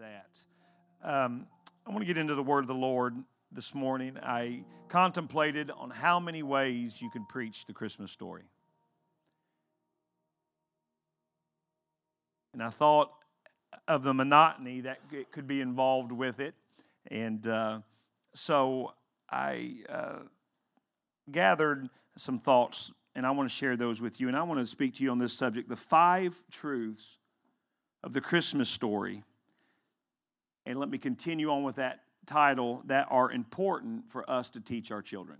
that. Um, I want to get into the word of the Lord this morning. I contemplated on how many ways you can preach the Christmas story. And I thought of the monotony that could be involved with it. And uh, so I uh, gathered some thoughts, and I want to share those with you. And I want to speak to you on this subject the five truths of the Christmas story. And let me continue on with that title that are important for us to teach our children.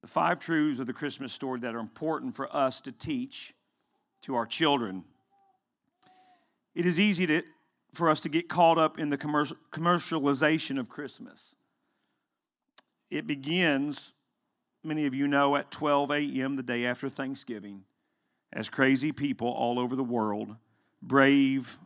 The five truths of the Christmas story that are important for us to teach to our children. It is easy to, for us to get caught up in the commercialization of Christmas. It begins, many of you know, at 12 a.m. the day after Thanksgiving, as crazy people all over the world brave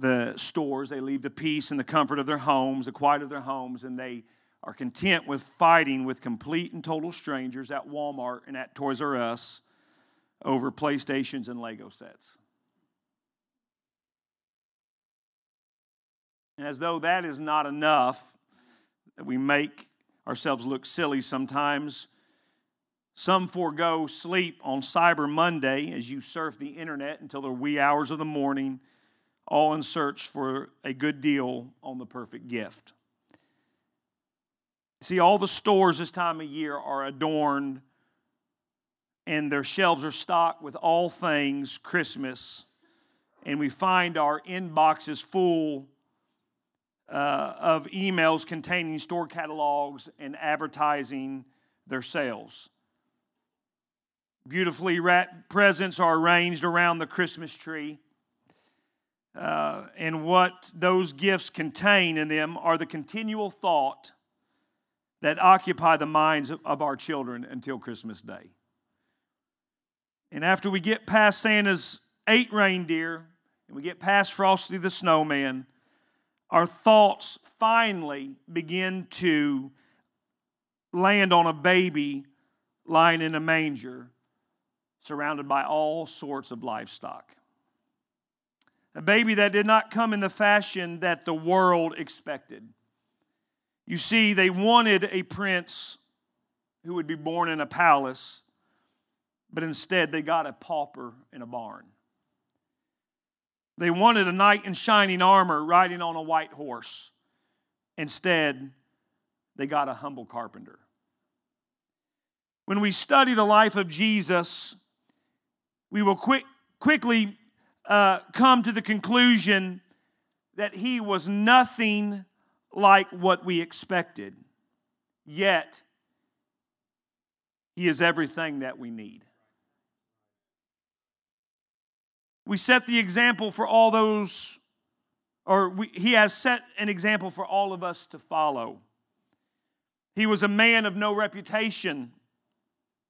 the stores, they leave the peace and the comfort of their homes, the quiet of their homes, and they are content with fighting with complete and total strangers at Walmart and at Toys R Us over PlayStations and Lego sets. And as though that is not enough, that we make ourselves look silly sometimes. Some forego sleep on Cyber Monday as you surf the internet until the wee hours of the morning, all in search for a good deal on the perfect gift. See, all the stores this time of year are adorned and their shelves are stocked with all things Christmas. And we find our inboxes full uh, of emails containing store catalogs and advertising their sales. Beautifully wrapped presents are arranged around the Christmas tree. Uh, and what those gifts contain in them are the continual thought that occupy the minds of, of our children until Christmas Day. And after we get past Santa's eight reindeer and we get past Frosty the Snowman, our thoughts finally begin to land on a baby lying in a manger surrounded by all sorts of livestock. A baby that did not come in the fashion that the world expected. You see, they wanted a prince who would be born in a palace, but instead they got a pauper in a barn. They wanted a knight in shining armor riding on a white horse. Instead, they got a humble carpenter. When we study the life of Jesus, we will quick, quickly uh, come to the conclusion that he was nothing like what we expected, yet, he is everything that we need. We set the example for all those, or we, he has set an example for all of us to follow. He was a man of no reputation,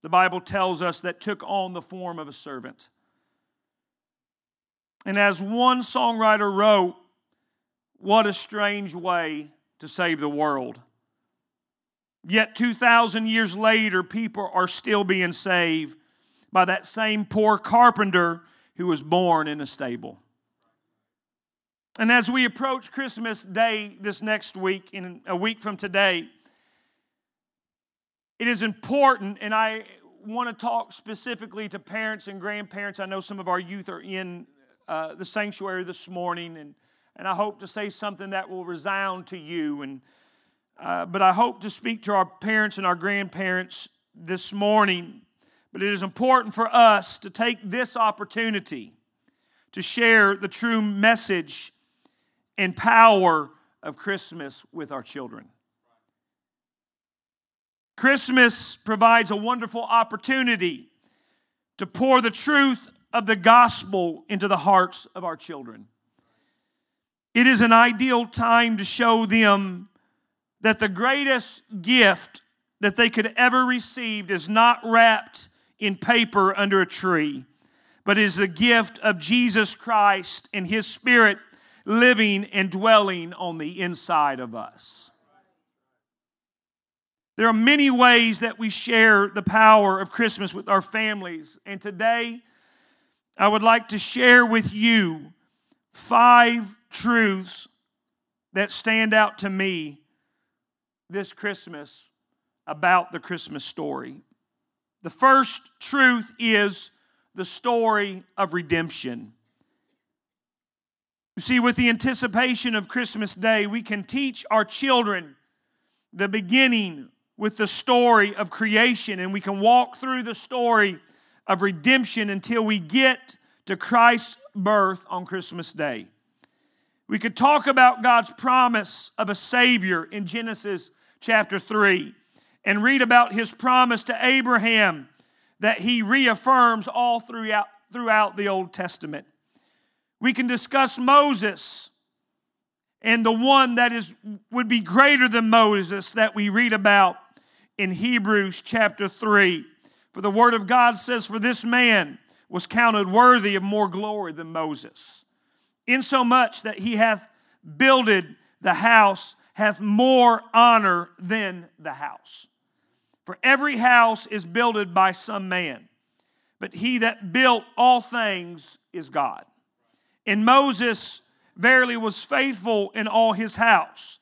the Bible tells us, that took on the form of a servant. And as one songwriter wrote, what a strange way to save the world. Yet 2,000 years later, people are still being saved by that same poor carpenter who was born in a stable. And as we approach Christmas Day this next week, in a week from today, it is important, and I want to talk specifically to parents and grandparents. I know some of our youth are in uh, the sanctuary this morning, and, and I hope to say something that will resound to you. And, uh, but I hope to speak to our parents and our grandparents this morning but it is important for us to take this opportunity to share the true message and power of Christmas with our children. Christmas provides a wonderful opportunity to pour the truth of the gospel into the hearts of our children. It is an ideal time to show them that the greatest gift that they could ever receive is not wrapped in paper under a tree, but is the gift of Jesus Christ and His Spirit living and dwelling on the inside of us. There are many ways that we share the power of Christmas with our families, and today I would like to share with you five truths that stand out to me this Christmas about the Christmas story. The first truth is the story of redemption. You see, with the anticipation of Christmas Day, we can teach our children the beginning with the story of creation, and we can walk through the story of redemption until we get to Christ's birth on Christmas Day. We could talk about God's promise of a Savior in Genesis chapter 3 and read about his promise to Abraham that he reaffirms all throughout, throughout the Old Testament. We can discuss Moses and the one that is would be greater than Moses that we read about in Hebrews chapter 3. For the word of God says, For this man was counted worthy of more glory than Moses, insomuch that he hath builded the house, hath more honor than the house. For every house is builded by some man, but he that built all things is God. And Moses verily was faithful in all his house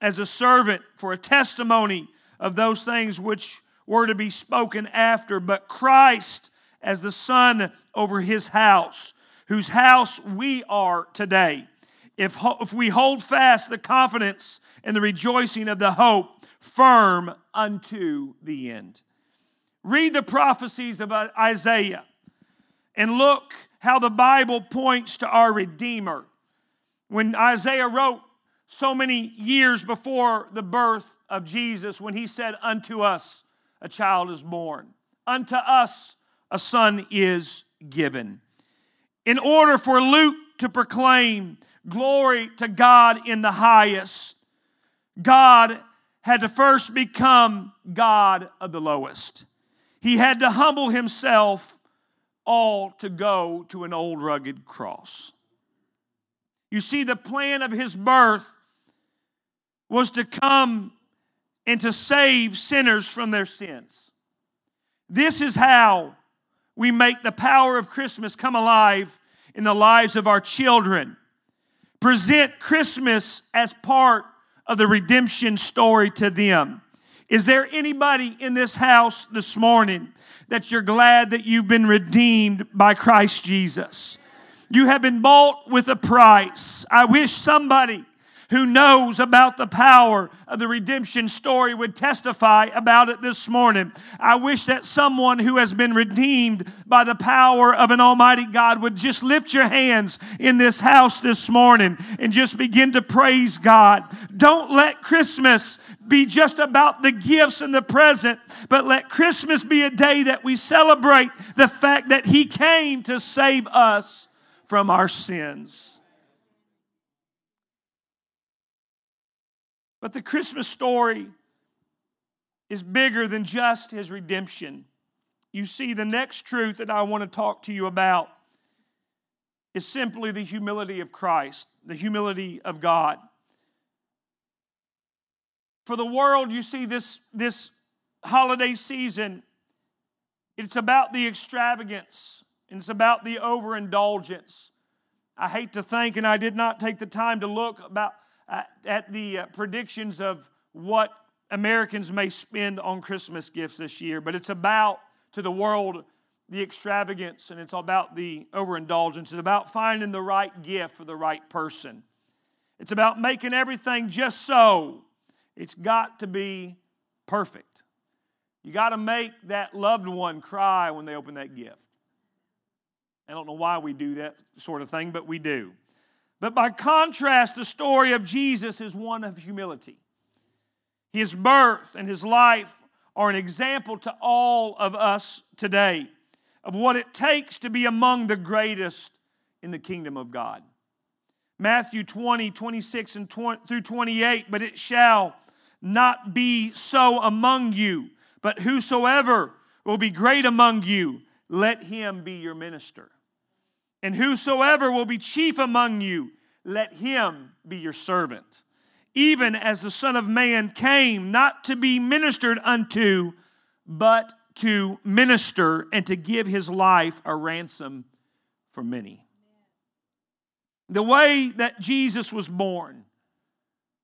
as a servant for a testimony of those things which were to be spoken after, but Christ as the Son over his house, whose house we are today. If, if we hold fast the confidence and the rejoicing of the hope firm unto the end. Read the prophecies of uh, Isaiah and look how the Bible points to our Redeemer. When Isaiah wrote so many years before the birth of Jesus, when he said, Unto us a child is born, unto us a son is given. In order for Luke to proclaim glory to God in the highest, God had to first become God of the lowest. He had to humble himself all to go to an old rugged cross. You see, the plan of his birth was to come and to save sinners from their sins. This is how we make the power of Christmas come alive in the lives of our children. Present Christmas as part of the redemption story to them. Is there anybody in this house this morning that you're glad that you've been redeemed by Christ Jesus? You have been bought with a price. I wish somebody who knows about the power of the redemption story would testify about it this morning. I wish that someone who has been redeemed by the power of an Almighty God would just lift your hands in this house this morning and just begin to praise God. Don't let Christmas be just about the gifts and the present, but let Christmas be a day that we celebrate the fact that He came to save us from our sins. But the Christmas story is bigger than just his redemption. You see, the next truth that I want to talk to you about is simply the humility of Christ, the humility of God. For the world, you see, this, this holiday season, it's about the extravagance and it's about the overindulgence. I hate to think, and I did not take the time to look about at the uh, predictions of what Americans may spend on Christmas gifts this year, but it's about to the world the extravagance and it's about the overindulgence. It's about finding the right gift for the right person. It's about making everything just so. It's got to be perfect. You got to make that loved one cry when they open that gift. I don't know why we do that sort of thing, but we do. But by contrast, the story of Jesus is one of humility. His birth and his life are an example to all of us today of what it takes to be among the greatest in the kingdom of God. Matthew 20, 26 and 20, through 28, but it shall not be so among you, but whosoever will be great among you, let him be your minister. And whosoever will be chief among you, let him be your servant. Even as the Son of Man came not to be ministered unto, but to minister and to give his life a ransom for many. The way that Jesus was born,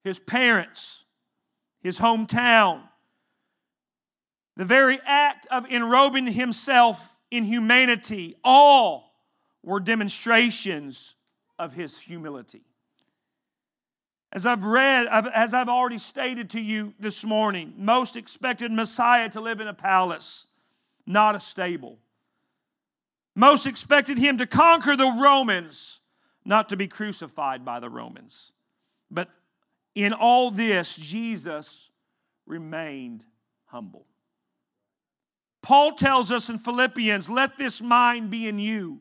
his parents, his hometown, the very act of enrobing himself in humanity, all were demonstrations of his humility. As I've read, as I've already stated to you this morning, most expected Messiah to live in a palace, not a stable. Most expected him to conquer the Romans, not to be crucified by the Romans. But in all this, Jesus remained humble. Paul tells us in Philippians, let this mind be in you,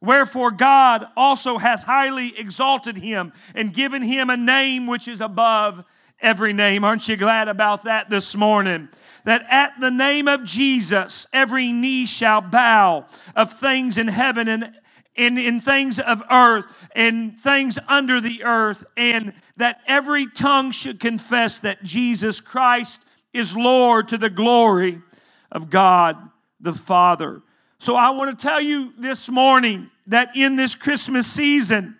Wherefore God also hath highly exalted him and given him a name which is above every name. Aren't you glad about that this morning? That at the name of Jesus, every knee shall bow of things in heaven and in, in things of earth and things under the earth, and that every tongue should confess that Jesus Christ is Lord to the glory of God the Father. So I want to tell you this morning that in this Christmas season,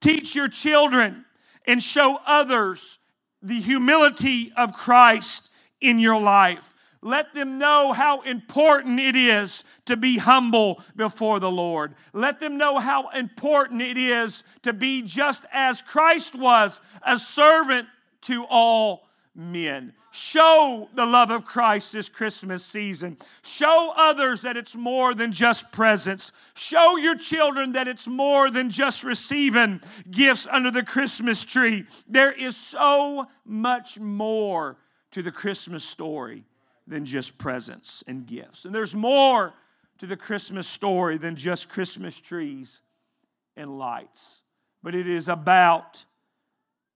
teach your children and show others the humility of Christ in your life. Let them know how important it is to be humble before the Lord. Let them know how important it is to be just as Christ was, a servant to all men. Show the love of Christ this Christmas season. Show others that it's more than just presents. Show your children that it's more than just receiving gifts under the Christmas tree. There is so much more to the Christmas story than just presents and gifts. And there's more to the Christmas story than just Christmas trees and lights. But it is about,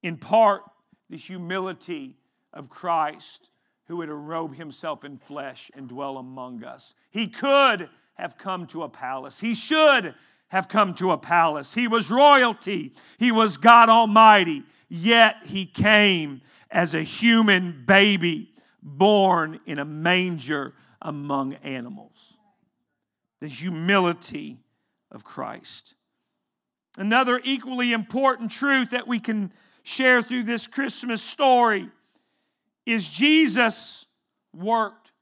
in part, the humility of Christ who would robe himself in flesh and dwell among us. He could have come to a palace. He should have come to a palace. He was royalty. He was God Almighty. Yet he came as a human baby born in a manger among animals. The humility of Christ. Another equally important truth that we can share through this Christmas story is Jesus worked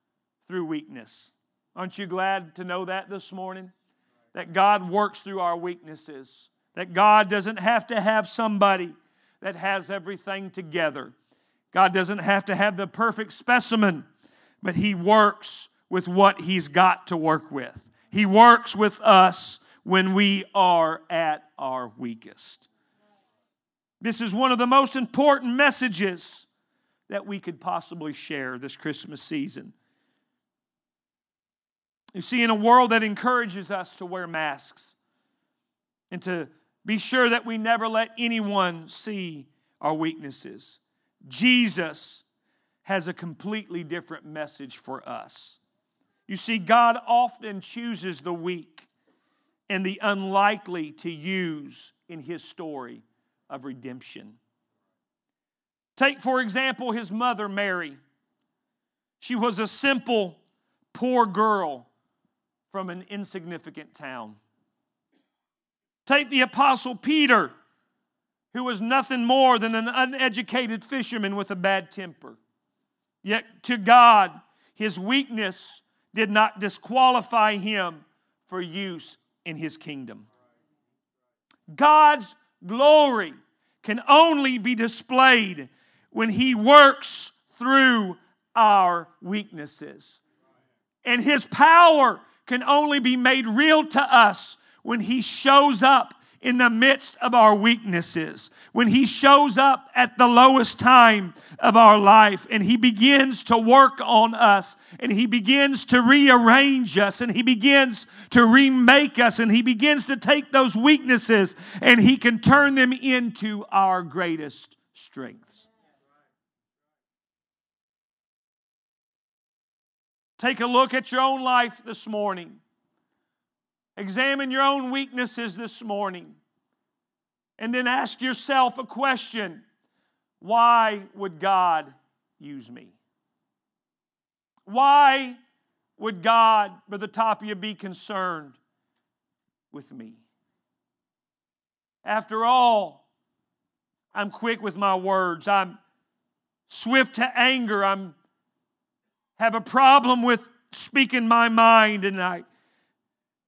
through weakness. Aren't you glad to know that this morning? That God works through our weaknesses. That God doesn't have to have somebody that has everything together. God doesn't have to have the perfect specimen, but He works with what He's got to work with. He works with us when we are at our weakest. This is one of the most important messages that we could possibly share this Christmas season. You see, in a world that encourages us to wear masks and to be sure that we never let anyone see our weaknesses, Jesus has a completely different message for us. You see, God often chooses the weak and the unlikely to use in his story of redemption. Take, for example, his mother, Mary. She was a simple, poor girl from an insignificant town. Take the Apostle Peter, who was nothing more than an uneducated fisherman with a bad temper. Yet to God, his weakness did not disqualify him for use in his kingdom. God's glory can only be displayed when He works through our weaknesses. And His power can only be made real to us when He shows up in the midst of our weaknesses, when He shows up at the lowest time of our life and He begins to work on us and He begins to rearrange us and He begins to remake us and He begins to take those weaknesses and He can turn them into our greatest strengths. Take a look at your own life this morning. Examine your own weaknesses this morning. And then ask yourself a question Why would God use me? Why would God, Brother Tapia, be concerned with me? After all, I'm quick with my words. I'm swift to anger. I'm have a problem with speaking my mind tonight.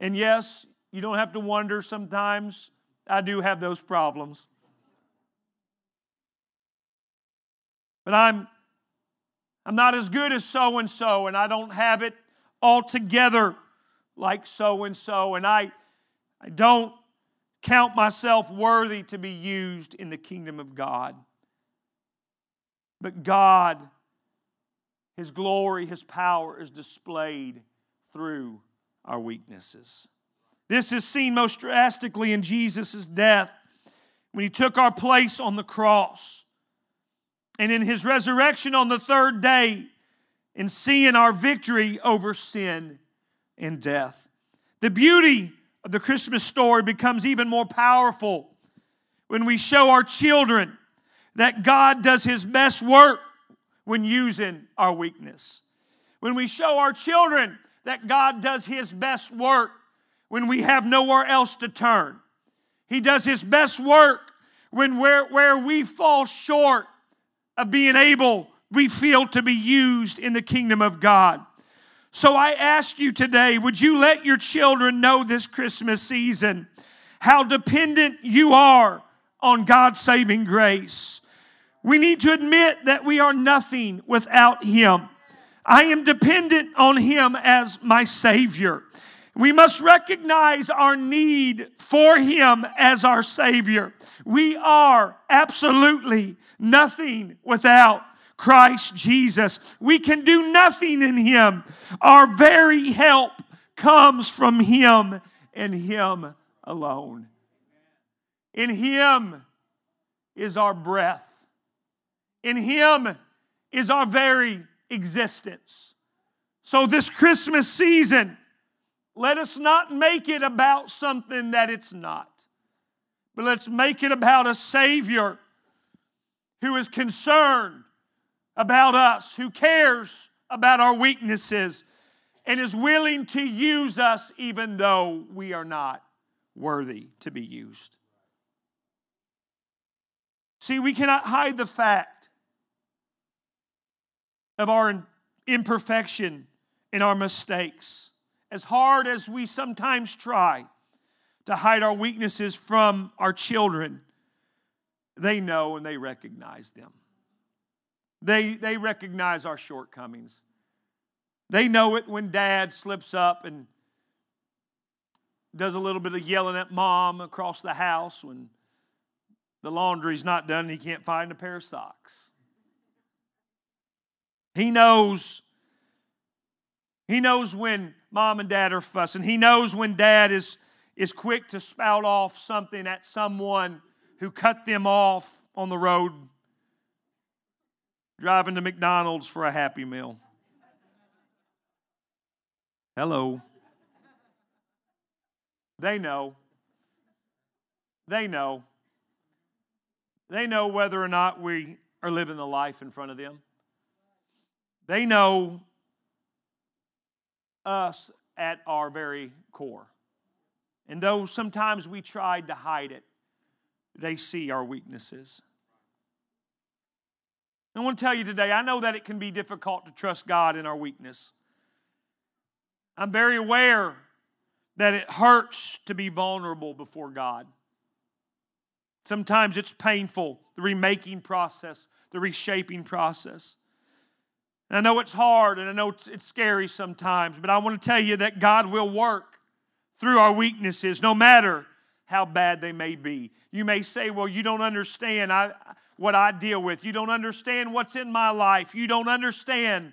And yes, you don't have to wonder sometimes. I do have those problems. But I'm I'm not as good as so and so and I don't have it all together like so and so and I I don't count myself worthy to be used in the kingdom of God. But God his glory, his power is displayed through our weaknesses. This is seen most drastically in Jesus' death when he took our place on the cross. And in his resurrection on the third day, in seeing our victory over sin and death. The beauty of the Christmas story becomes even more powerful when we show our children that God does his best work when using our weakness. When we show our children that God does His best work when we have nowhere else to turn. He does His best work when where, where we fall short of being able, we feel to be used in the kingdom of God. So I ask you today, would you let your children know this Christmas season how dependent you are on God's saving grace? We need to admit that we are nothing without Him. I am dependent on Him as my Savior. We must recognize our need for Him as our Savior. We are absolutely nothing without Christ Jesus. We can do nothing in Him. Our very help comes from Him and Him alone. In Him is our breath, in Him is our very existence. So, this Christmas season, let us not make it about something that it's not, but let's make it about a Savior who is concerned about us, who cares about our weaknesses, and is willing to use us even though we are not worthy to be used. See, we cannot hide the fact of our imperfection and our mistakes. As hard as we sometimes try to hide our weaknesses from our children, they know and they recognize them. They, they recognize our shortcomings. They know it when dad slips up and does a little bit of yelling at mom across the house when the laundry's not done and he can't find a pair of socks. He knows. He knows when mom and dad are fussing. He knows when dad is, is quick to spout off something at someone who cut them off on the road driving to McDonald's for a happy meal. Hello. They know. They know. They know whether or not we are living the life in front of them. They know us at our very core. And though sometimes we tried to hide it, they see our weaknesses. I want to tell you today, I know that it can be difficult to trust God in our weakness. I'm very aware that it hurts to be vulnerable before God. Sometimes it's painful, the remaking process, the reshaping process. And I know it's hard and I know it's, it's scary sometimes, but I want to tell you that God will work through our weaknesses, no matter how bad they may be. You may say, Well, you don't understand I, what I deal with. You don't understand what's in my life. You don't understand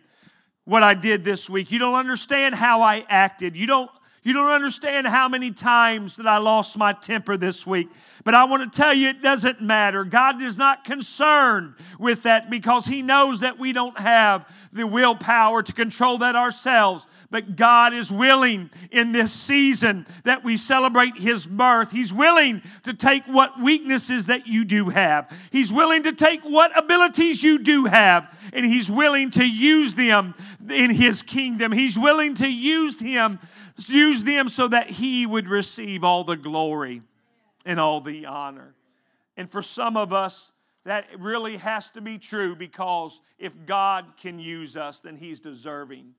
what I did this week. You don't understand how I acted. You don't you don't understand how many times that I lost my temper this week. But I want to tell you, it doesn't matter. God is not concerned with that because He knows that we don't have the willpower to control that ourselves. But God is willing in this season that we celebrate His birth. He's willing to take what weaknesses that you do have, He's willing to take what abilities you do have, and He's willing to use them in His kingdom. He's willing to use them use them so that he would receive all the glory and all the honor. And for some of us, that really has to be true because if God can use us, then he's deserving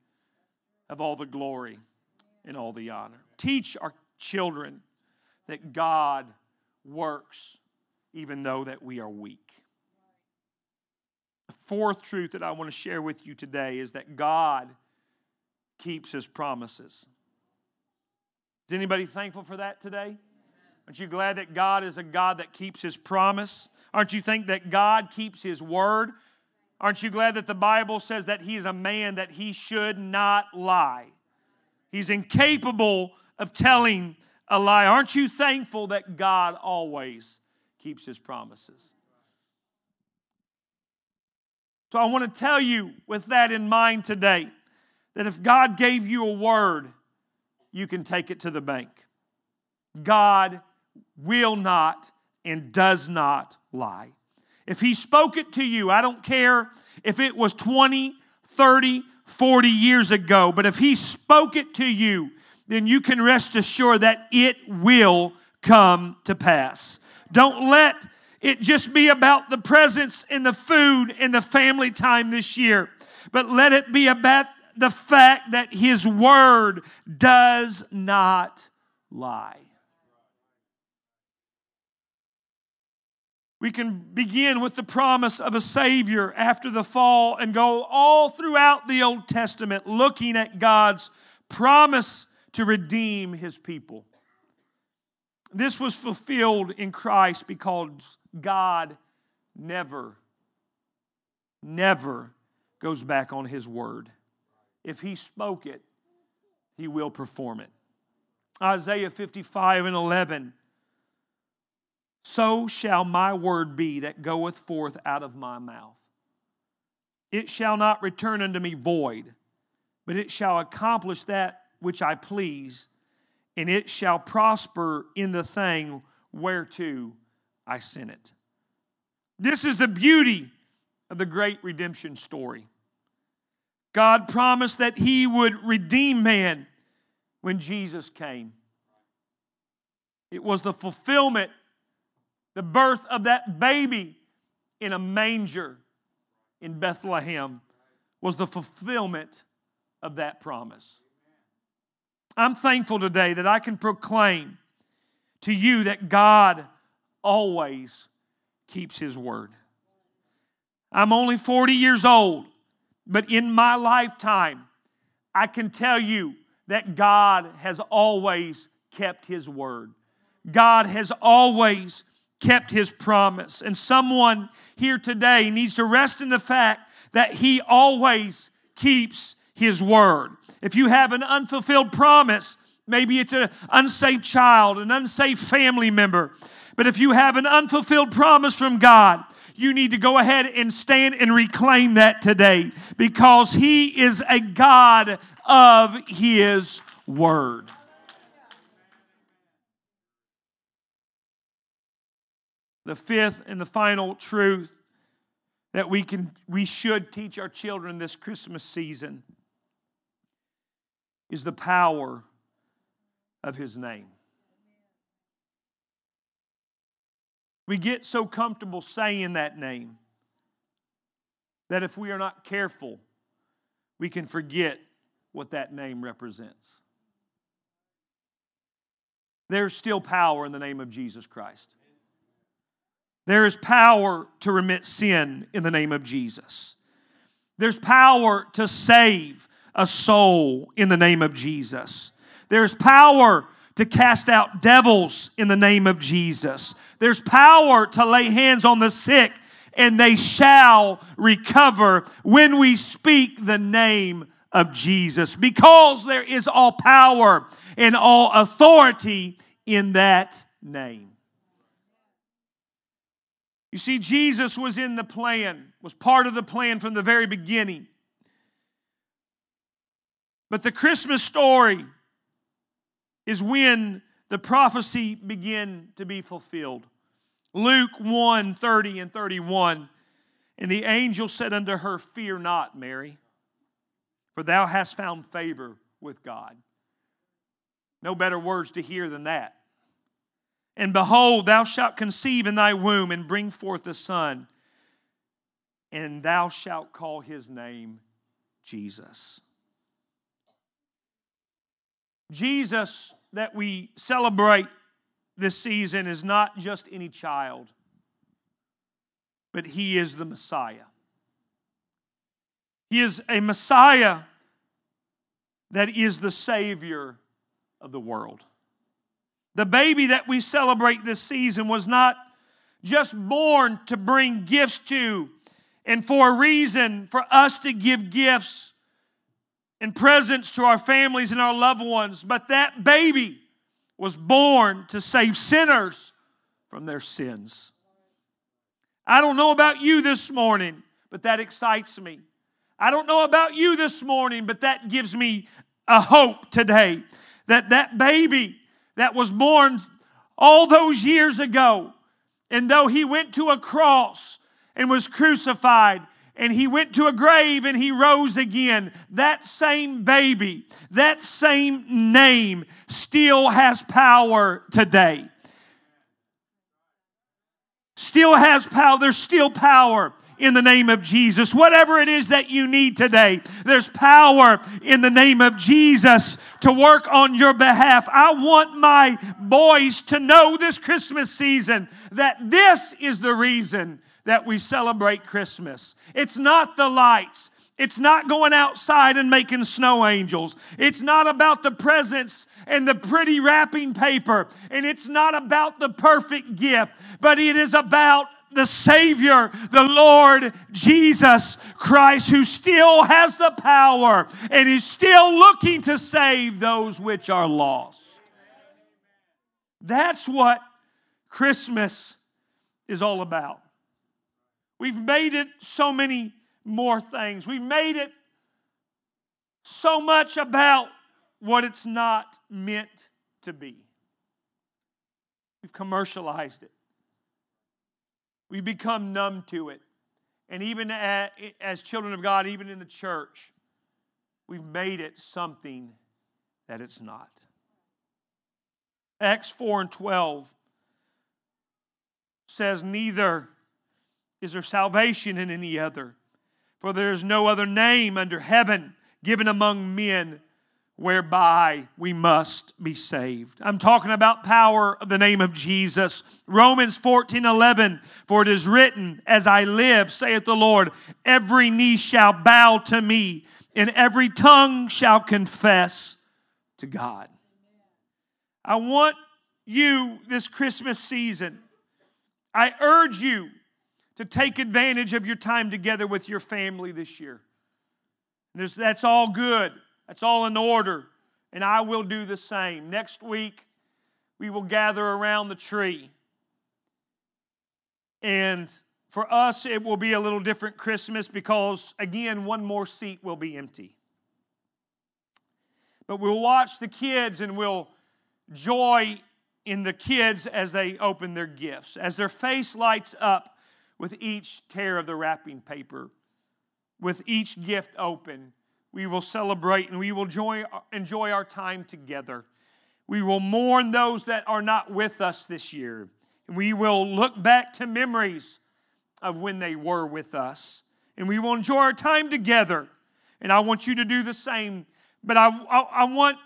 of all the glory and all the honor. Teach our children that God works even though that we are weak. The fourth truth that I want to share with you today is that God keeps his promises. Is anybody thankful for that today? Aren't you glad that God is a God that keeps his promise? Aren't you think that God keeps his word? Aren't you glad that the Bible says that he is a man that he should not lie? He's incapable of telling a lie. Aren't you thankful that God always keeps his promises? So I want to tell you with that in mind today that if God gave you a word, you can take it to the bank. God will not and does not lie. If He spoke it to you, I don't care if it was 20, 30, 40 years ago, but if He spoke it to you, then you can rest assured that it will come to pass. Don't let it just be about the presents and the food and the family time this year, but let it be about the fact that His Word does not lie. We can begin with the promise of a Savior after the fall and go all throughout the Old Testament looking at God's promise to redeem His people. This was fulfilled in Christ because God never, never goes back on His word. If he spoke it, he will perform it. Isaiah 55 and 11. So shall my word be that goeth forth out of my mouth. It shall not return unto me void, but it shall accomplish that which I please, and it shall prosper in the thing whereto I sent it. This is the beauty of the great redemption story. God promised that He would redeem man when Jesus came. It was the fulfillment, the birth of that baby in a manger in Bethlehem was the fulfillment of that promise. I'm thankful today that I can proclaim to you that God always keeps His word. I'm only 40 years old, but in my lifetime, I can tell you that God has always kept His word. God has always kept His promise. And someone here today needs to rest in the fact that He always keeps His word. If you have an unfulfilled promise, maybe it's an unsafe child, an unsafe family member, but if you have an unfulfilled promise from God, you need to go ahead and stand and reclaim that today because He is a God of His Word. The fifth and the final truth that we can we should teach our children this Christmas season is the power of his name. We get so comfortable saying that name that if we are not careful, we can forget what that name represents. There's still power in the name of Jesus Christ. There is power to remit sin in the name of Jesus. There's power to save a soul in the name of Jesus. There's power to cast out devils in the name of Jesus. There's power to lay hands on the sick and they shall recover when we speak the name of Jesus because there is all power and all authority in that name. You see, Jesus was in the plan, was part of the plan from the very beginning. But the Christmas story is when the prophecy began to be fulfilled. Luke 1 30 and 31. And the angel said unto her, Fear not, Mary, for thou hast found favor with God. No better words to hear than that. And behold, thou shalt conceive in thy womb and bring forth a son, and thou shalt call his name Jesus. Jesus, that we celebrate this season, is not just any child, but he is the Messiah. He is a Messiah that is the Savior of the world. The baby that we celebrate this season was not just born to bring gifts to and for a reason for us to give gifts and presents to our families and our loved ones, but that baby was born to save sinners from their sins. I don't know about you this morning, but that excites me. I don't know about you this morning, but that gives me a hope today that that baby that was born all those years ago. And though he went to a cross and was crucified, and he went to a grave and he rose again, that same baby, that same name still has power today. Still has power. There's still power in the name of Jesus. Whatever it is that you need today, there's power in the name of Jesus to work on your behalf. I want my boys to know this Christmas season that this is the reason that we celebrate Christmas. It's not the lights. It's not going outside and making snow angels. It's not about the presents and the pretty wrapping paper. And it's not about the perfect gift, but it is about the Savior, the Lord Jesus Christ, who still has the power and is still looking to save those which are lost. That's what Christmas is all about. We've made it so many more things. We've made it so much about what it's not meant to be. We've commercialized it. We've become numb to it. And even as children of God, even in the church, we've made it something that it's not. Acts 4 and 12 says, Neither is there salvation in any other, for there is no other name under heaven given among men whereby we must be saved. I'm talking about power of the name of Jesus. Romans 14 11, for it is written, As I live, saith the Lord, every knee shall bow to me, and every tongue shall confess to God. I want you this Christmas season, I urge you to take advantage of your time together with your family this year. There's, that's all good. That's all in order. And I will do the same. Next week, we will gather around the tree. And for us, it will be a little different Christmas because, again, one more seat will be empty. But we'll watch the kids and we'll joy in the kids as they open their gifts, as their face lights up with each tear of the wrapping paper, with each gift open we will celebrate and we will enjoy, enjoy our time together. We will mourn those that are not with us this year. And we will look back to memories of when they were with us. And we will enjoy our time together. And I want you to do the same. But I, I, I want,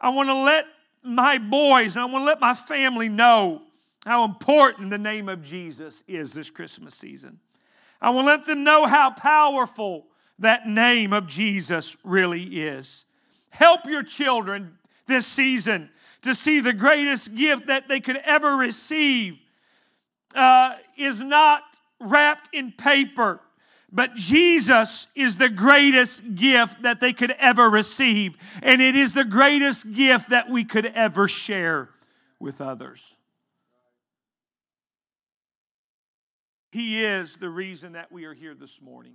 I want to let my boys and I want to let my family know how important the name of Jesus is this Christmas season. I want to let them know how powerful that name of Jesus really is. Help your children this season to see the greatest gift that they could ever receive uh, is not wrapped in paper. But Jesus is the greatest gift that they could ever receive. And it is the greatest gift that we could ever share with others. He is the reason that we are here this morning.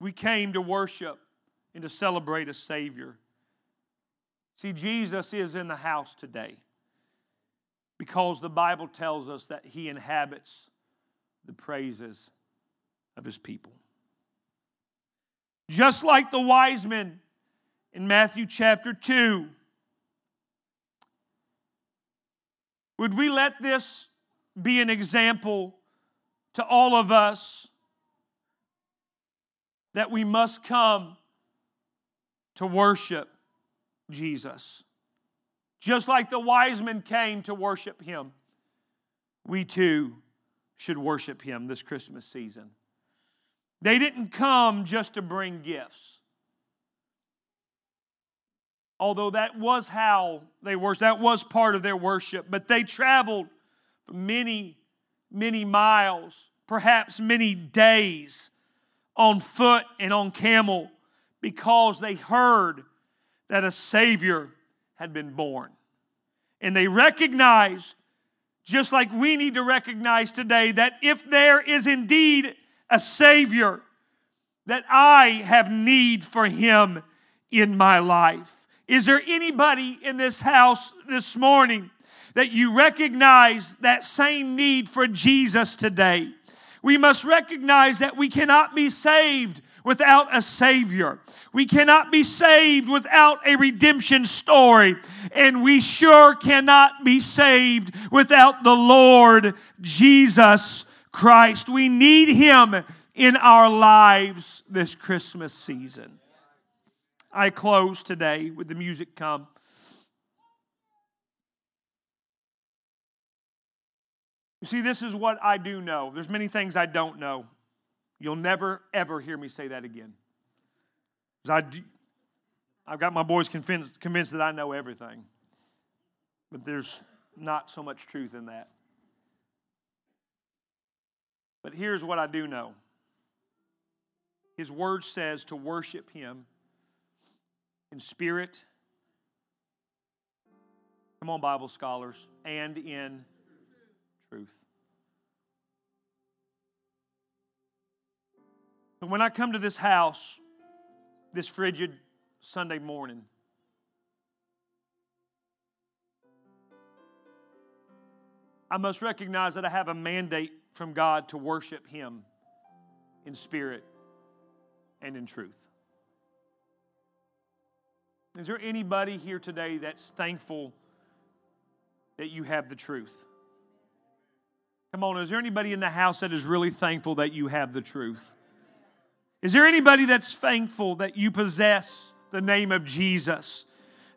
We came to worship and to celebrate a Savior. See, Jesus is in the house today because the Bible tells us that He inhabits the praises of His people. Just like the wise men in Matthew chapter 2. Would we let this be an example to all of us that we must come to worship Jesus. Just like the wise men came to worship him, we too should worship him this Christmas season. They didn't come just to bring gifts. Although that was how they worshiped, that was part of their worship, but they traveled many, many miles, perhaps many days on foot and on camel because they heard that a Savior had been born. And they recognized, just like we need to recognize today, that if there is indeed a Savior, that I have need for Him in my life. Is there anybody in this house this morning that you recognize that same need for Jesus today? We must recognize that we cannot be saved without a Savior. We cannot be saved without a redemption story. And we sure cannot be saved without the Lord Jesus Christ. We need Him in our lives this Christmas season. I close today with the music come. You see, this is what I do know. There's many things I don't know. You'll never, ever hear me say that again. I, I've got my boys convinced, convinced that I know everything. But there's not so much truth in that. But here's what I do know His word says to worship Him in spirit. Come on, Bible scholars, and in truth. But when I come to this house this frigid Sunday morning, I must recognize that I have a mandate from God to worship Him in spirit and in truth. Is there anybody here today that's thankful that you have the truth? Come on, is there anybody in the house that is really thankful that you have the truth? Is there anybody that's thankful that you possess the name of Jesus?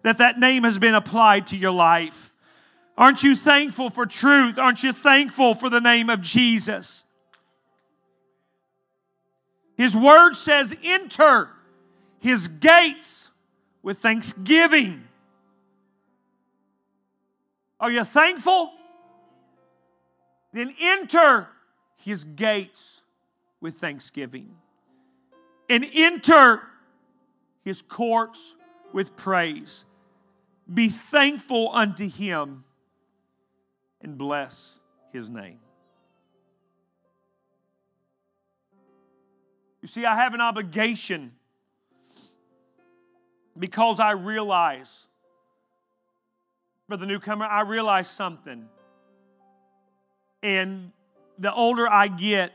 That that name has been applied to your life? Aren't you thankful for truth? Aren't you thankful for the name of Jesus? His word says, enter his gates with thanksgiving. Are you thankful? Then enter his gates with thanksgiving and enter his courts with praise. Be thankful unto him and bless his name. You see, I have an obligation because I realize, for the newcomer, I realize something. And the older I get,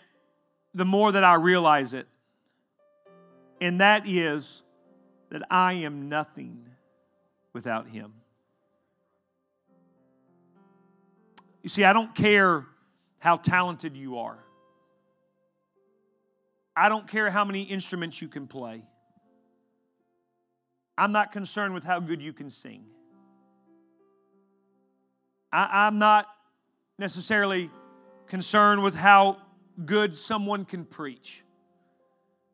the more that I realize it. And that is that I am nothing without Him. You see, I don't care how talented you are. I don't care how many instruments you can play. I'm not concerned with how good you can sing. I, am not necessarily concerned with how good someone can preach,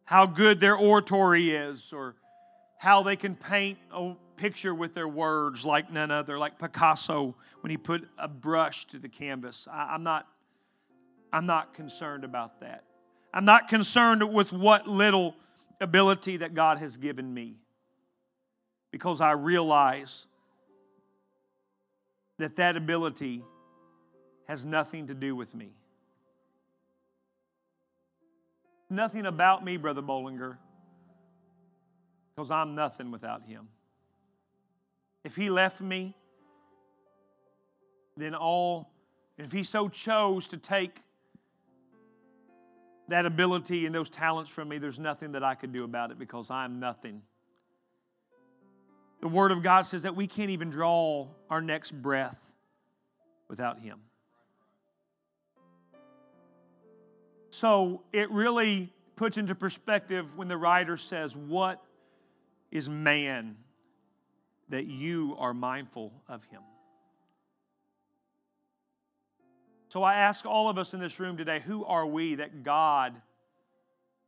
how good their oratory is, or how they can paint a picture with their words like none other, like Picasso when he put a brush to the canvas. I, I'm not, I'm not concerned about that. I'm not concerned with what little ability that God has given me because I realize that that ability has nothing to do with me. Nothing about me, Brother Bollinger, because I'm nothing without Him. If He left me, then all, if He so chose to take that ability and those talents from me, there's nothing that I could do about it because I'm nothing. The Word of God says that we can't even draw our next breath without Him. So it really puts into perspective when the writer says, What is man that you are mindful of him? So I ask all of us in this room today, who are we that God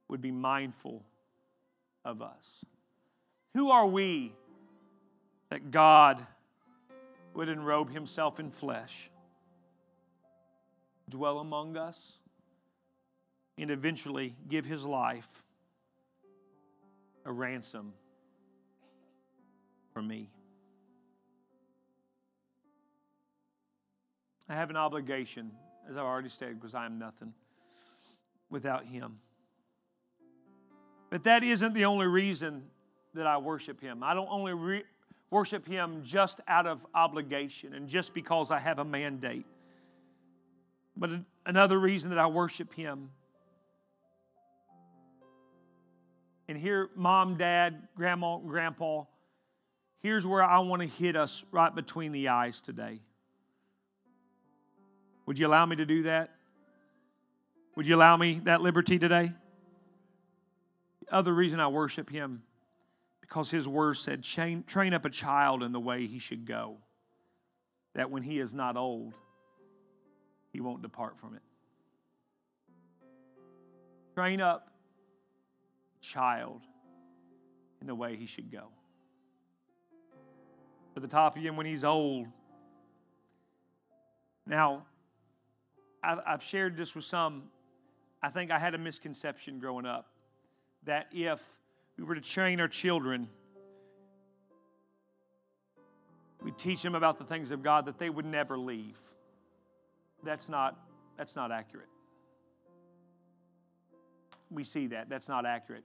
would be mindful of us? Who are we that God would enrobe himself in flesh, dwell among us? And eventually give his life a ransom for me. I have an obligation, as I've already stated, because I am nothing without him. But that isn't the only reason that I worship him. I don't only re- worship him just out of obligation and just because I have a mandate. But another reason that I worship him and here, mom, dad, grandma, grandpa, here's where I want to hit us right between the eyes today. Would you allow me to do that? Would you allow me that liberty today? The other reason I worship him, because his word said, train, train up a child in the way he should go, that when he is not old, he won't depart from it. Train up child in the way he should go. At the top of him when he's old. Now, I've shared this with some. I think I had a misconception growing up that if we were to train our children, we teach them about the things of God, that they would never leave. That's not, that's not accurate we see that. That's not accurate.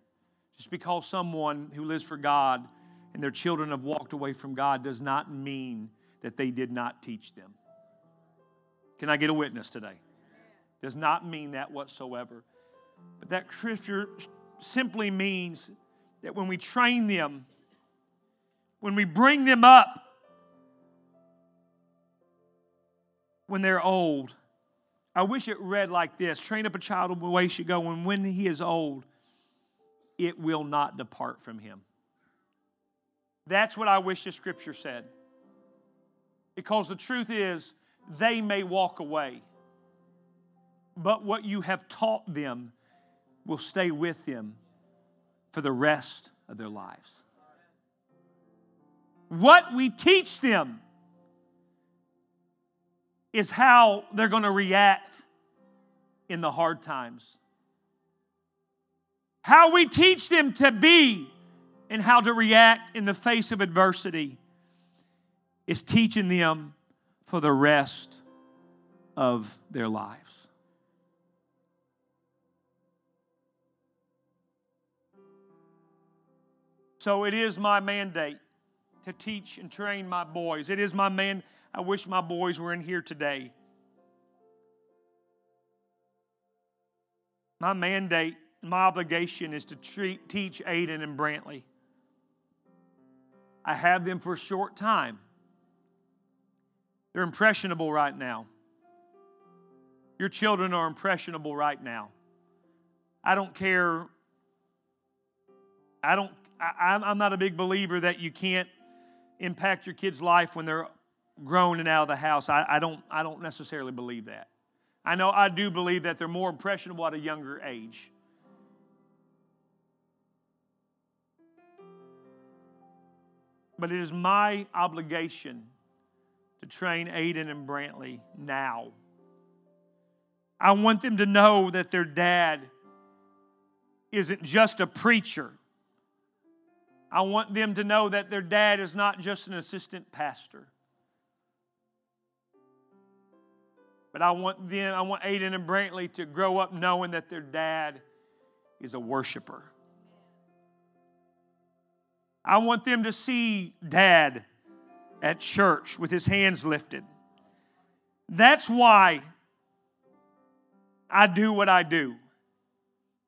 Just because someone who lives for God and their children have walked away from God does not mean that they did not teach them. Can I get a witness today? Does not mean that whatsoever. But that scripture simply means that when we train them, when we bring them up, when they're old, I wish it read like this train up a child in the way he should go, and when he is old, it will not depart from him. That's what I wish the scripture said. Because the truth is, they may walk away, but what you have taught them will stay with them for the rest of their lives. What we teach them is how they're going to react in the hard times. How we teach them to be and how to react in the face of adversity is teaching them for the rest of their lives. So it is my mandate to teach and train my boys. It is my man I wish my boys were in here today. My mandate, my obligation is to treat, teach Aiden and Brantley. I have them for a short time. They're impressionable right now. Your children are impressionable right now. I don't care. I don't. I, I'm not a big believer that you can't impact your kid's life when they're grown and out of the house. I, I, don't, I don't necessarily believe that. I know I do believe that they're more impressionable at a younger age. But it is my obligation to train Aiden and Brantley now. I want them to know that their dad isn't just a preacher. I want them to know that their dad is not just an assistant pastor. But I want them, I want Aiden and Brantley to grow up knowing that their dad is a worshiper. I want them to see dad at church with his hands lifted. That's why I do what I do.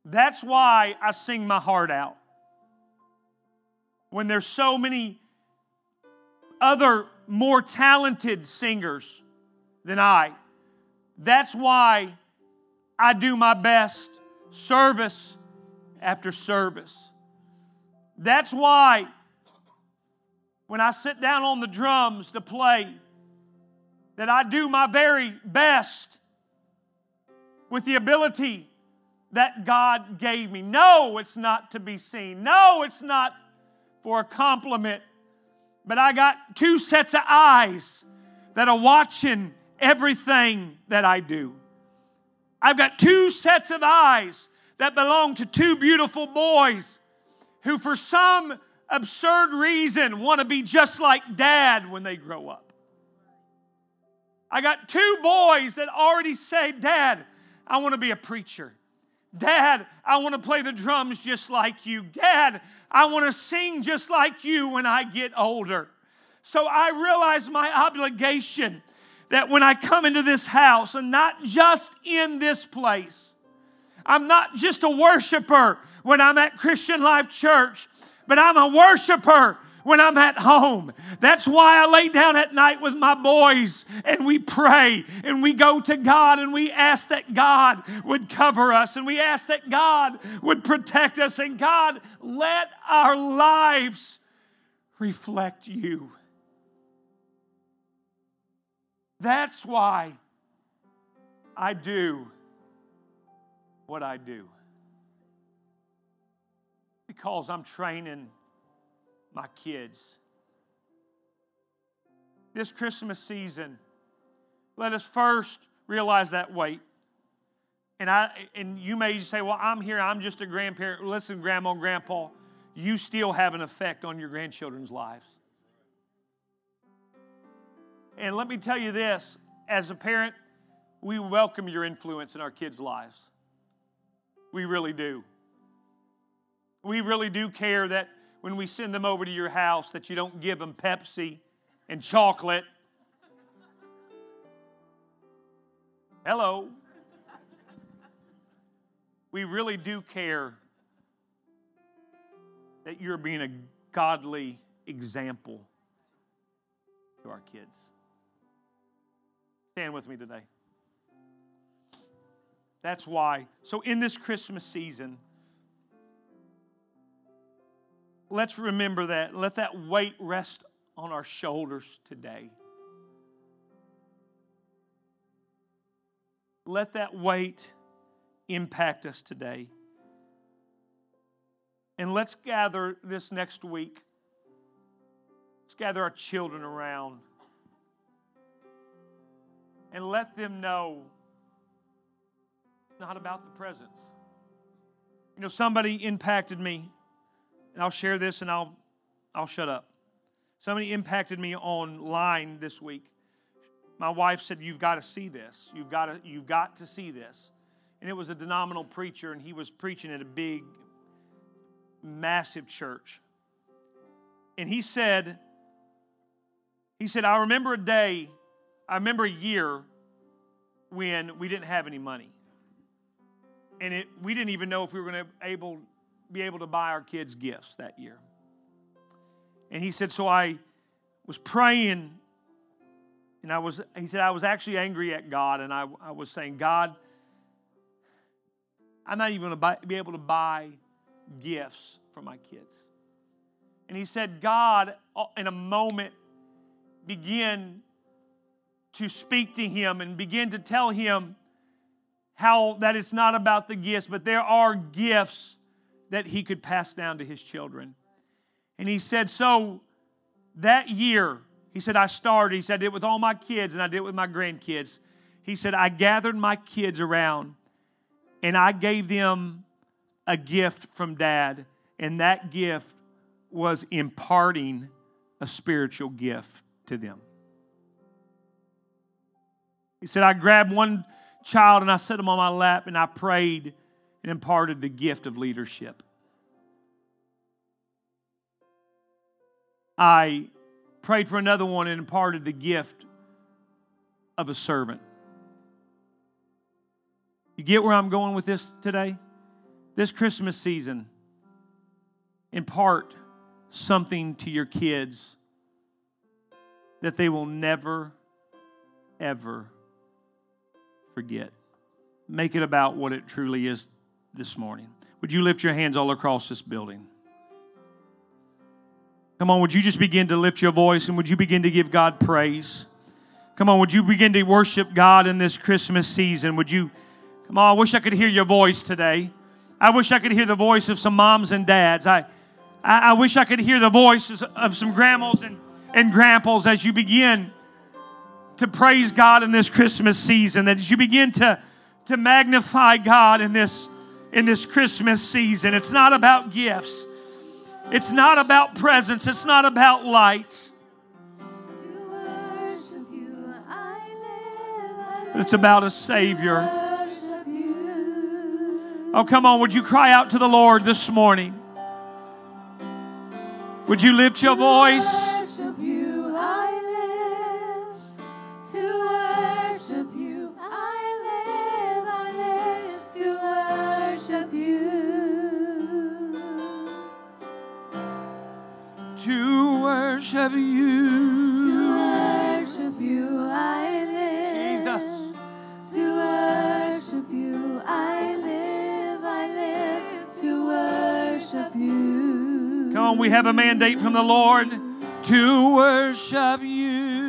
That's why I sing my heart out. When there's so many other more talented singers than I, that's why I do my best service after service. That's why when I sit down on the drums to play, that I do my very best with the ability that God gave me. No, it's not to be seen. No, it's not for a compliment. But I got two sets of eyes that are watching everything that I do. I've got two sets of eyes that belong to two beautiful boys who, for some absurd reason, want to be just like dad when they grow up. I got two boys that already say, Dad, I want to be a preacher. Dad, I want to play the drums just like you. Dad, I want to sing just like you when I get older. So I realize my obligation that when I come into this house, and not just in this place, I'm not just a worshiper when I'm at Christian Life Church, but I'm a worshiper when I'm at home. That's why I lay down at night with my boys and we pray and we go to God and we ask that God would cover us and we ask that God would protect us and God, let our lives reflect you. That's why I do what I do. Because I'm training my kids. This Christmas season, let us first realize that weight. And I and you may say, "Well, I'm here. I'm just a grandparent." Listen, grandma and grandpa, you still have an effect on your grandchildren's lives. And let me tell you this, as a parent, we welcome your influence in our kids' lives. We really do. We really do care that when we send them over to your house that you don't give them Pepsi and chocolate. Hello. We really do care that you're being a godly example to our kids. Stand with me today. That's why. So, in this Christmas season, let's remember that. Let that weight rest on our shoulders today. Let that weight impact us today. And let's gather this next week. Let's gather our children around and let them know it's not about the presents. You know, somebody impacted me and I'll share this and I'll, I'll shut up. Somebody impacted me online this week. My wife said, You've got to see this. You've got to, you've got to see this. And it was a denominational preacher, and he was preaching at a big, massive church. And he said, he said, I remember a day, I remember a year when we didn't have any money. And it, we didn't even know if we were going to able be able to buy our kids gifts that year. And he said, So I was praying, and I was, he said, I was actually angry at God, and I, I was saying, God, I'm not even going to be able to buy gifts for my kids. And he said, God, uh, in a moment, begin to speak to him and begin to tell him how that it's not about the gifts, but there are gifts that he could pass down to his children. And he said, So that year, he said, I started. He said, I did it with all my kids and I did it with my grandkids. He said, I gathered my kids around and I gave them a gift from dad. And that gift was imparting a spiritual gift to them. He said, I grabbed one child and I set him on my lap and I prayed and imparted the gift of leadership. I prayed for another one and imparted the gift of a servant. You get where I'm going with this today? This Christmas season, impart something to your kids that they will never, ever forget. Make it about what it truly is this morning. Would you lift your hands all across this building? Come on, would you just begin to lift your voice and would you begin to give God praise? Come on, would you begin to worship God in this Christmas season? Would you, come on, I wish I could hear your voice today. I wish I could hear the voice of some moms and dads. I, I, I wish I could hear the voices of some grandmas and, and grandpas as you begin to praise God in this Christmas season, that as you begin to, to magnify God in this, in this Christmas season. It's not about gifts. It's not about presents, it's not about lights. It's about a Savior. Oh, come on. Would you cry out to the Lord this morning? Would you lift your voice? Worship you. To worship you, I live. Jesus. To worship you, I live. I live to worship you. Come on, we have a mandate from the Lord to worship you.